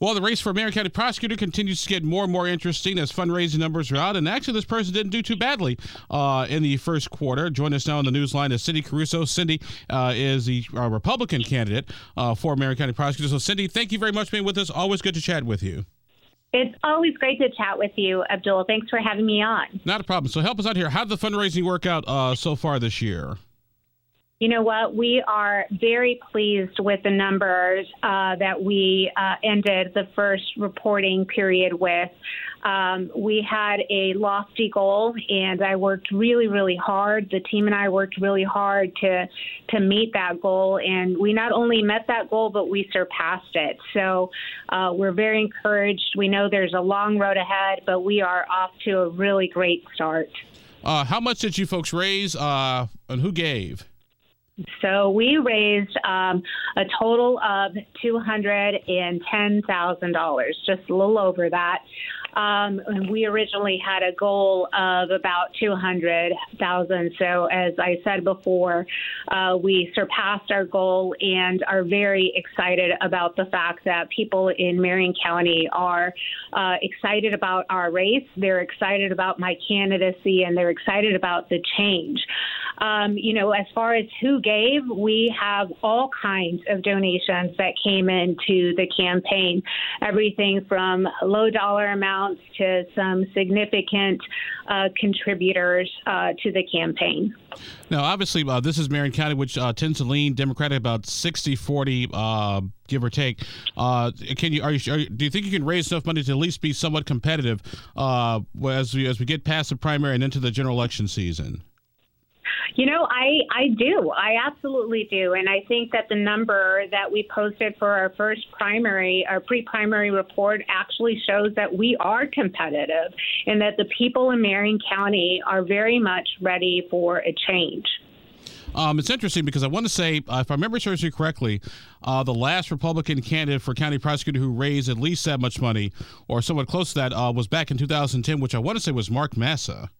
Well, the race for Marion County prosecutor continues to get more and more interesting as fundraising numbers are out. And actually, this person didn't do too badly uh, in the first quarter. Join us now on the news line is Cyndi Carrasco. Cyndi uh, is the uh, Republican candidate uh, for Marion County prosecutor. So, Cyndi, thank you very much for being with us. Always good to chat with you. It's always great to chat with you, Abdul. Thanks for having me on. Not a problem. So, help us out here. How did the fundraising work out uh, so far this year? You know what? We are very pleased with the numbers uh, that we uh, ended the first reporting period with. Um, we had a lofty goal, and I worked really, really hard. The team and I worked really hard to to meet that goal, and we not only met that goal, but we surpassed it. So uh, we're very encouraged. We know there's a long road ahead, but we are off to a really great start. Uh, how much did you folks raise, uh, and who gave? So we raised um, a total of $210,000, just a little over that. Um, we originally had a goal of about 200,000. So as I said before, uh, we surpassed our goal and are very excited about the fact that people in Marion County are uh, excited about our race. They're excited about my candidacy and they're excited about the change. Um, you know, as far as who gave, we have all kinds of donations that came into the campaign. Everything from low dollar amounts to some significant uh, contributors uh, to the campaign. Now, obviously, uh, this is Marion County, which uh, tends to lean Democratic about 60 40 uh, give or take. Uh, can you, are you, are you, do you think you can raise enough money to at least be somewhat competitive uh, as we as we get past the primary and into the general election season? You know, I I do. I absolutely do, and I think that the number that we posted for our first primary, our pre-primary report, actually shows that we are competitive, and that the people in Marion County are very much ready for a change. Um, it's interesting because I want to say, uh, if I remember seriously correctly, uh, the last Republican candidate for county prosecutor who raised at least that much money, or somewhat close to that, uh, was back in 2010, which I want to say was Mark Massa.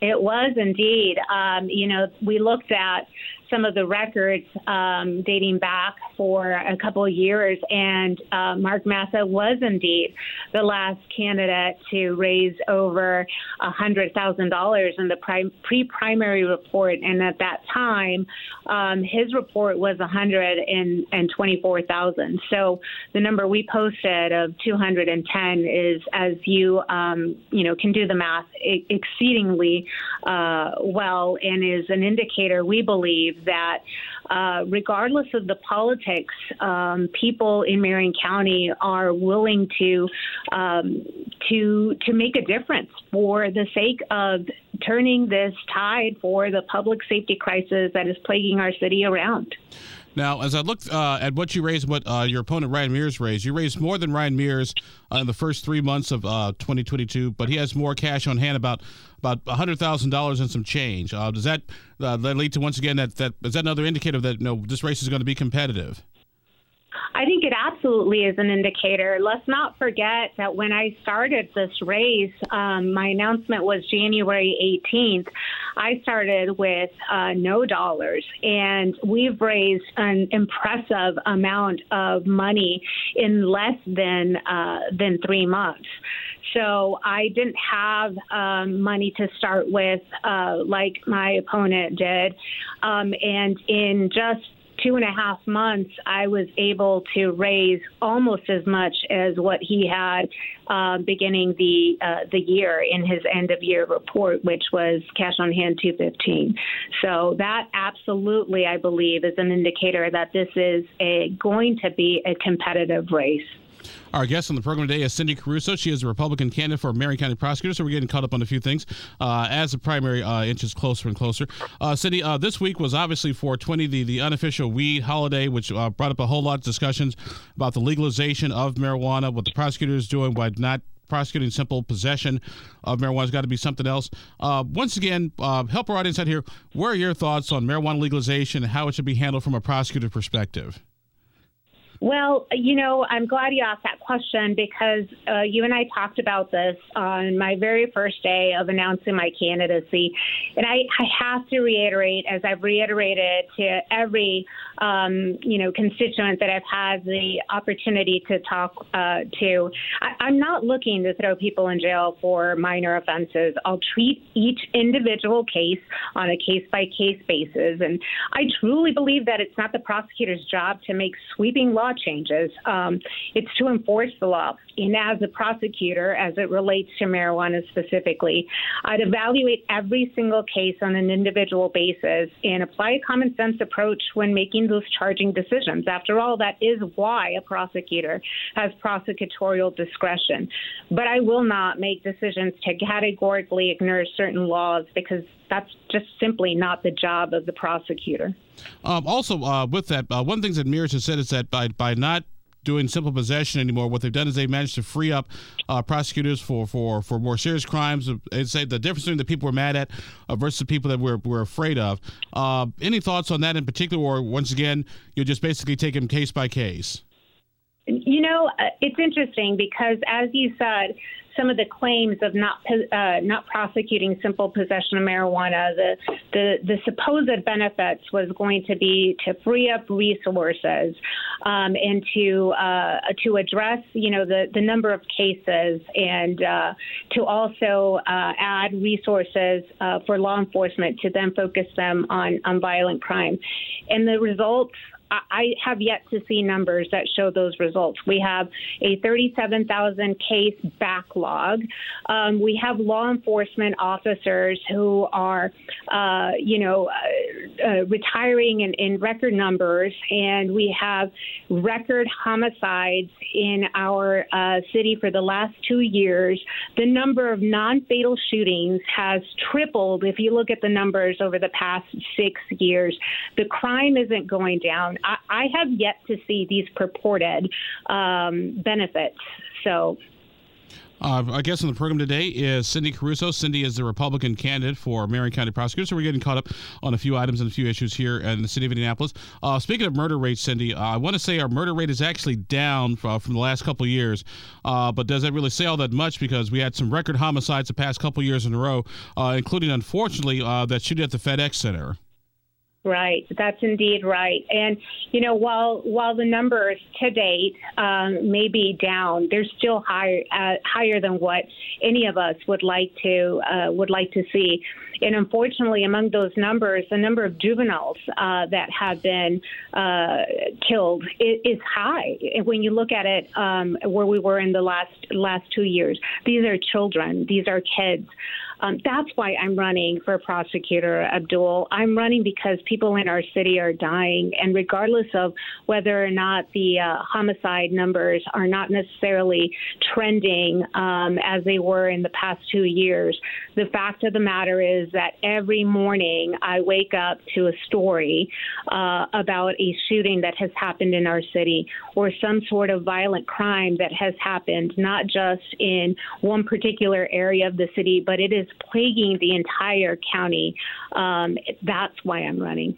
It was indeed. Um, you know, we looked at some of the records um, dating back for a couple of years, and uh, Mark Massa was indeed the last candidate to raise over $100,000 in the pre primary report. And at that time, um, his report was 124000 So the number we posted of 210 is, as you, um, you know, can do the math, exceedingly uh, well and is an indicator, we believe, that uh, regardless of the politics, um, people in Marion County are willing to um, to to make a difference for the sake of turning this tide for the public safety crisis that is plaguing our city around. Now, as I looked uh, at what you raised, what uh, your opponent Ryan Mears raised, you raised more than Ryan Mears uh, in the first three months of uh, 2022, but he has more cash on hand, about about hundred thousand dollars and some change. Uh, does that uh, that lead to once again that that is that another indicator that you know this race is going to be competitive? I think it absolutely is an indicator. Let's not forget that when I started this race, um, my announcement was January 18th. I started with uh, no dollars, and we've raised an impressive amount of money in less than uh, than three months. So I didn't have um, money to start with, uh, like my opponent did, um, and in just two and a half months, I was able to raise almost as much as what he had uh, beginning the uh, the year in his end of year report, which was cash on hand 215. So that absolutely, I believe, is an indicator that this is a, going to be a competitive race. Our guest on the program today is Cyndi Carrasco. She is a Republican candidate for Marion County prosecutor, so we're getting caught up on a few things uh, as the primary uh, inches closer and closer. Uh, Cyndi, uh, this week was obviously 420, the, the unofficial weed holiday, which uh, brought up a whole lot of discussions about the legalization of marijuana, what the prosecutor is doing, why not prosecuting simple possession of marijuana has got to be something else. Uh, once again, uh, help our audience out here. What are your thoughts on marijuana legalization and how it should be handled from a prosecutor perspective? Well, you know, I'm glad you asked that question because uh, you and I talked about this on my very first day of announcing my candidacy. And I, I have to reiterate, as I've reiterated to every, um, you know, constituent that I've had the opportunity to talk uh, to, I, I'm not looking to throw people in jail for minor offenses. I'll treat each individual case on a case by case basis. And I truly believe that it's not the prosecutor's job to make sweeping law changes. Um, it's to enforce the law. And as a prosecutor, as it relates to marijuana specifically, I'd evaluate every single case on an individual basis and apply a common sense approach when making those charging decisions. After all, that is why a prosecutor has prosecutorial discretion. But I will not make decisions to categorically ignore certain laws because that's just simply not the job of the prosecutor. Um, also, uh, with that, uh, one thing that Mears has said is that by by not doing simple possession anymore. What they've done is they've managed to free up uh, prosecutors for, for, for more serious crimes. And say the difference between the people we're mad at uh, versus the people that we're, we're afraid of. Uh, any thoughts on that in particular, or once again, you're just basically taking case by case? You know, uh, it's interesting because, as you said, some of the claims of not uh, not prosecuting simple possession of marijuana, the, the the supposed benefits was going to be to free up resources um, and to uh, to address you know the the number of cases and uh, to also uh, add resources uh, for law enforcement to then focus them on on violent crime, and the results I have yet to see numbers that show those results. We have a 37,000 case backlog. Um, we have law enforcement officers who are, uh, you know, uh, uh, retiring in, in, record numbers, and we have record homicides in our uh, city for the last two years. The number of non fatal shootings has tripled if you look at the numbers over the past six years. The crime isn't going down. I, I have yet to see these purported um, benefits. So. Uh, our guest on the program today is Cyndi Carrasco. Cyndi is the Republican candidate for Marion County Prosecutor. So we're getting caught up on a few items and a few issues here in the city of Indianapolis. Uh, speaking of murder rates, Cyndi, uh, I want to say our murder rate is actually down from, from the last couple years. Uh, but does that really say all that much? Because we had some record homicides the past couple years in a row, uh, including, unfortunately, uh, that shooting at the FedEx Center. Right, that's indeed right. And you know, while while the numbers to date um, may be down, they're still higher uh, higher than what any of us would like to uh, would like to see. And unfortunately, among those numbers, the number of juveniles uh, that have been uh, killed is, is, high. When you look at it, um, where we were in the last last two years, these are children, these are kids. Um, that's why I'm running for prosecutor, Abdul. I'm running because people in our city are dying, and regardless of whether or not the uh, homicide numbers are not necessarily trending um, as they were in the past two years, the fact of the matter is that every morning I wake up to a story uh, about a shooting that has happened in our city or some sort of violent crime that has happened, not just in one particular area of the city, but it is plaguing the entire county. Um, that's why I'm running.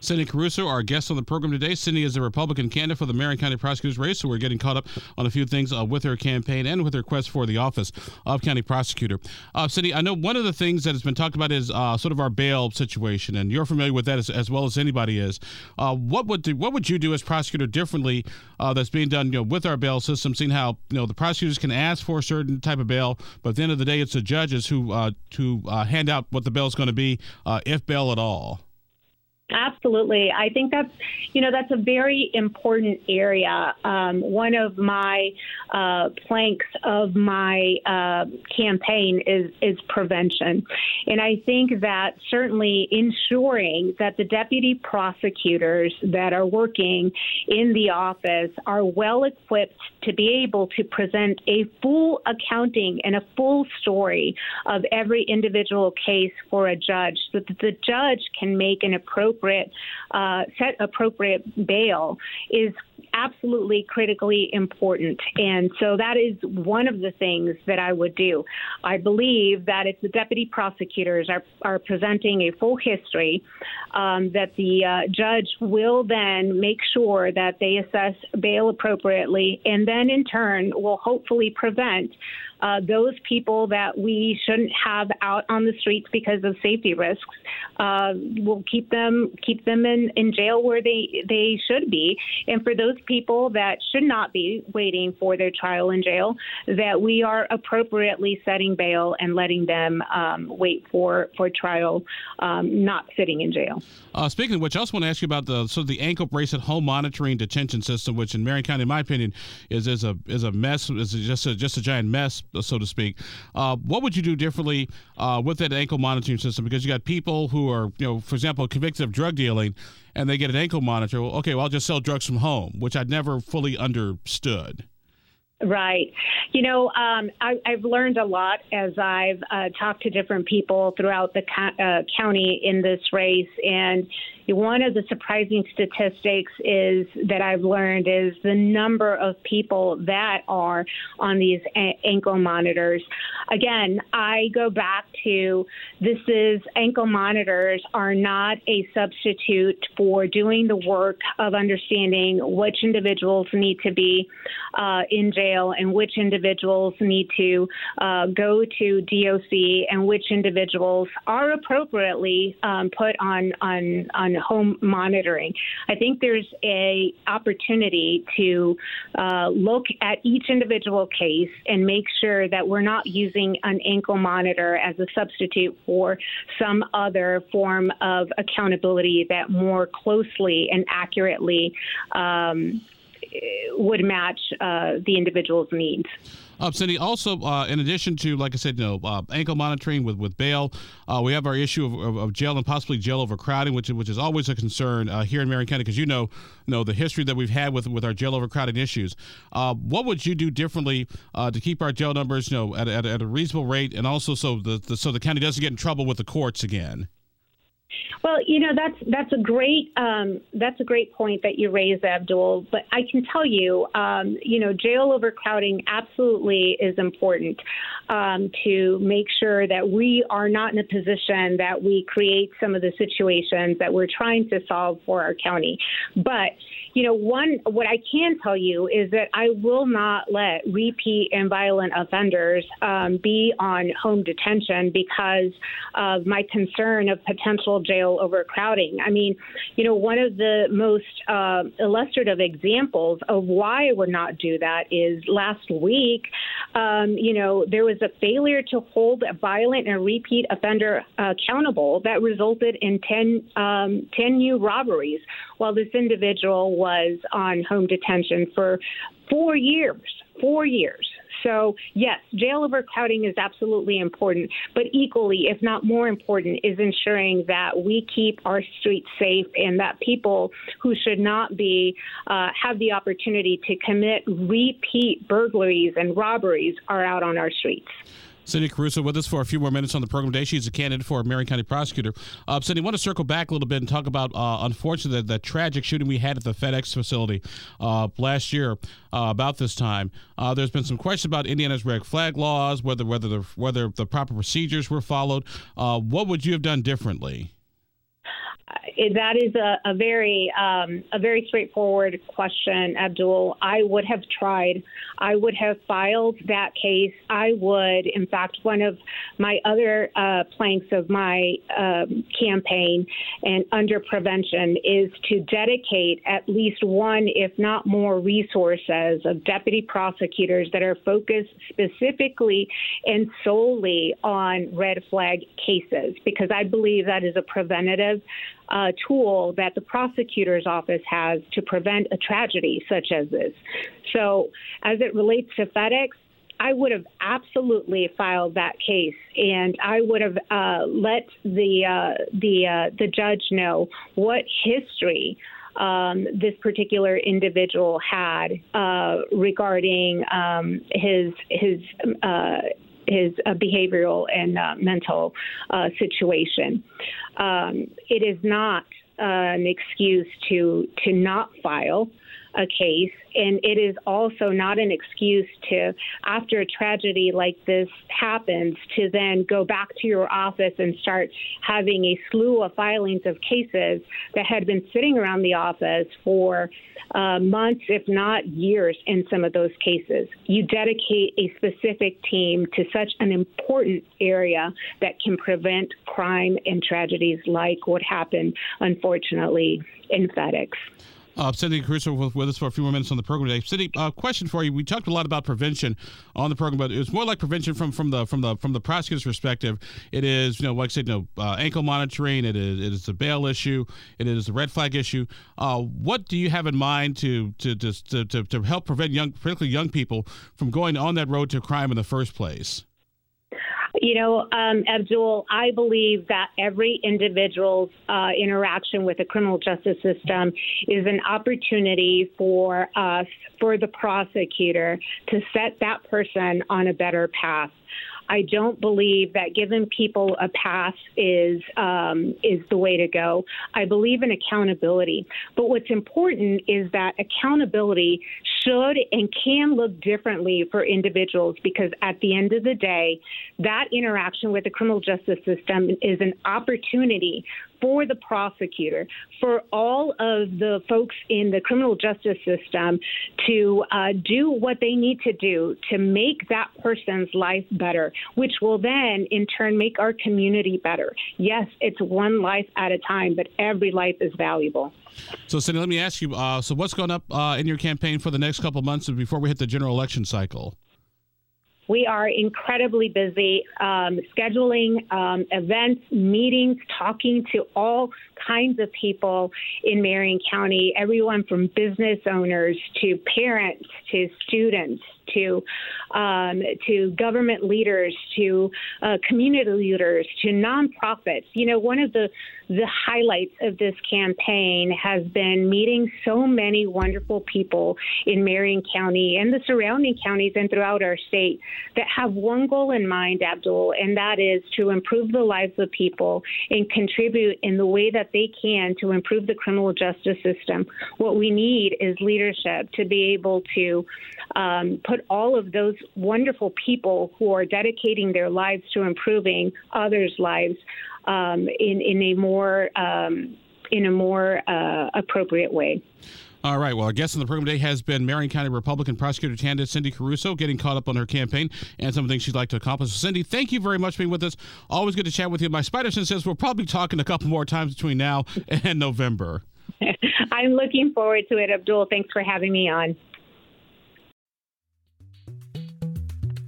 Cyndi Carrasco, our guest on the program today. Cyndi is a Republican candidate for the Marion County Prosecutor's race, so we're getting caught up on a few things uh, with her campaign and with her quest for the office of county prosecutor. Uh, Cyndi, I know one of the things that has been talked about is uh, sort of our bail situation, and you're familiar with that as, as well as anybody is. Uh, what would do, what would you do as prosecutor differently uh, that's being done you know, with our bail system, seeing how you know the prosecutors can ask for a certain type of bail, but at the end of the day, it's the judges who uh, to hand out what the bail is going to be, if bail at all. Absolutely. I think that's, you know, that's a very important area. Um, one of my uh, planks of my uh, campaign is, is prevention. And I think that certainly ensuring that the deputy prosecutors that are working in the office are well equipped to be able to present a full accounting and a full story of every individual case for a judge so that the judge can make an appropriate appropriate uh, set appropriate bail is absolutely critically important. And so that is one of the things that I would do. I believe that if the deputy prosecutors are, are presenting a full history, um, that the uh, judge will then make sure that they assess bail appropriately and then in turn will hopefully prevent uh, those people that we shouldn't have out on the streets because of safety risks. Uh, we'll keep them keep them in, in jail where they they should be, and for those people that should not be waiting for their trial in jail, that we are appropriately setting bail and letting them um, wait for for trial, um, not sitting in jail. Uh, speaking of which, I also want to ask you about the sort of the ankle bracelet home monitoring detention system, which in Marion County, in my opinion, is is a is a mess. Is just a just a giant mess so to speak. Uh, what would you do differently uh, with that ankle monitoring system? Because you got people who are, you know, for example, convicted of drug dealing, and they get an ankle monitor. Well, okay, well, I'll just sell drugs from home, which I'd never fully understood. Right. You know, um, I, have learned a lot as I've uh, talked to different people throughout the co- uh, county in this race. And one of the surprising statistics is that I've learned is the number of people that are on these a- ankle monitors. Again, I go back to this is ankle monitors are not a substitute for doing the work of understanding which individuals need to be uh, in jail and which individuals need to uh, go to DOC and which individuals are appropriately um, put on on on home monitoring. I think there's a opportunity to uh, look at each individual case and make sure that we're not using an ankle monitor as a substitute for some other form of accountability that more closely and accurately um, would match uh, the individual's needs. Uh, Cyndi, also, uh, in addition to, like I said, you know, uh, ankle monitoring with, with bail, uh, we have our issue of, of, of, jail and possibly jail overcrowding, which, which is always a concern uh, here in Marion County, because you know, you know the history that we've had with, with our jail overcrowding issues. Uh, what would you do differently to keep our jail numbers, you know, at, at, at a reasonable rate, and also so the, the so the county doesn't get in trouble with the courts again? Well, you know that's that's a great um, that's a great point that you raise, Abdul. But I can tell you, um, you know, jail overcrowding absolutely is important um, to make sure that we are not in a position that we create some of the situations that we're trying to solve for our county. But you know, one what I can tell you is that I will not let repeat and violent offenders um, be on home detention because of my concern of potential jail overcrowding. I mean, you know, one of the most uh, illustrative examples of why I would not do that is last week. Um, you know, there was a failure to hold a violent and repeat offender accountable that resulted in 10, um, 10 new robberies while this individual was on home detention for four years. Four years. So, yes, jail overcrowding is absolutely important, but equally, if not more important, is ensuring that we keep our streets safe and that people who should not be uh, have the opportunity to commit repeat burglaries and robberies are out on our streets. Cyndi Carrasco with us for a few more minutes on the program today. She's a candidate for Marion County prosecutor. Uh, Cyndi, I want to circle back a little bit and talk about, uh, unfortunately, the, the, tragic shooting we had at the FedEx facility uh, last year uh, about this time. Uh, there's been some questions about Indiana's red flag laws, whether whether the whether the proper procedures were followed. Uh, what would you have done differently? That is a, a very um, a very straightforward question, Abdul. I would have tried. I would have filed that case. I would, in fact, one of my other uh, planks of my um, campaign and under prevention is to dedicate at least one, if not more, resources of deputy prosecutors that are focused specifically and solely on red flag cases, because I believe that is a preventative uh, tool that the prosecutor's office has to prevent a tragedy such as this. So, as it relates to FedEx, I would have absolutely filed that case, and I would have uh, let the uh, the uh, the judge know what history um, this particular individual had uh, regarding um, his his uh, his uh, behavioral and uh, mental uh, situation. Um, it is not an excuse to to not file a case. And it is also not an excuse to, after a tragedy like this happens, to then go back to your office and start having a slew of filings of cases that had been sitting around the office for uh, months, if not years, in some of those cases. You dedicate a specific team to such an important area that can prevent crime and tragedies like what happened, unfortunately, in FedEx. Uh, Cyndi Carrasco with, with, us for a few more minutes on the program today. Cyndi, uh, question for you. We talked a lot about prevention on the program, but it was more like prevention from, from the from the from the prosecutor's perspective. It is, you know, like I said, you know, uh, ankle monitoring. It is it is a bail issue. It is a red flag issue. Uh, what do you have in mind to to, to to to help prevent young, particularly young people, from going on that road to crime in the first place? You know, um, Abdul, I believe that every individual's uh, interaction with the criminal justice system is an opportunity for us, for the prosecutor, to set that person on a better path. I don't believe that giving people a pass is um, is the way to go. I believe in accountability, but what's important is that accountability should and can look differently for individuals because at the end of the day, that interaction with the criminal justice system is an opportunity for the prosecutor, for all of the folks in the criminal justice system to uh, do what they need to do to make that person's life better, which will then in turn make our community better. Yes, it's one life at a time, but every life is valuable. So, Cyndi, let me ask you. Uh, so, what's going up uh, in your campaign for the next couple months before we hit the general election cycle? We are incredibly busy um, scheduling um, events, meetings, talking to all kinds of people in Marion County, everyone from business owners to parents to students to um, to government leaders, to uh, community leaders, to nonprofits. You know, one of the the highlights of this campaign has been meeting so many wonderful people in Marion County and the surrounding counties and throughout our state that have one goal in mind, Abdul, and that is to improve the lives of people and contribute in the way that they can to improve the criminal justice system. What we need is leadership to be able to um, put all of those wonderful people who are dedicating their lives to improving others' lives um, in in a more um, in a more uh, appropriate way. All right. Well, our guest on the program today has been Marion County Republican prosecutor candidate Cyndi Carrasco, getting caught up on her campaign and some things she'd like to accomplish. Cyndi, thank you very much for being with us. Always good to chat with you. My spider sense says we're probably talking a couple more times between now and November. I'm looking forward to it, Abdul. Thanks for having me on.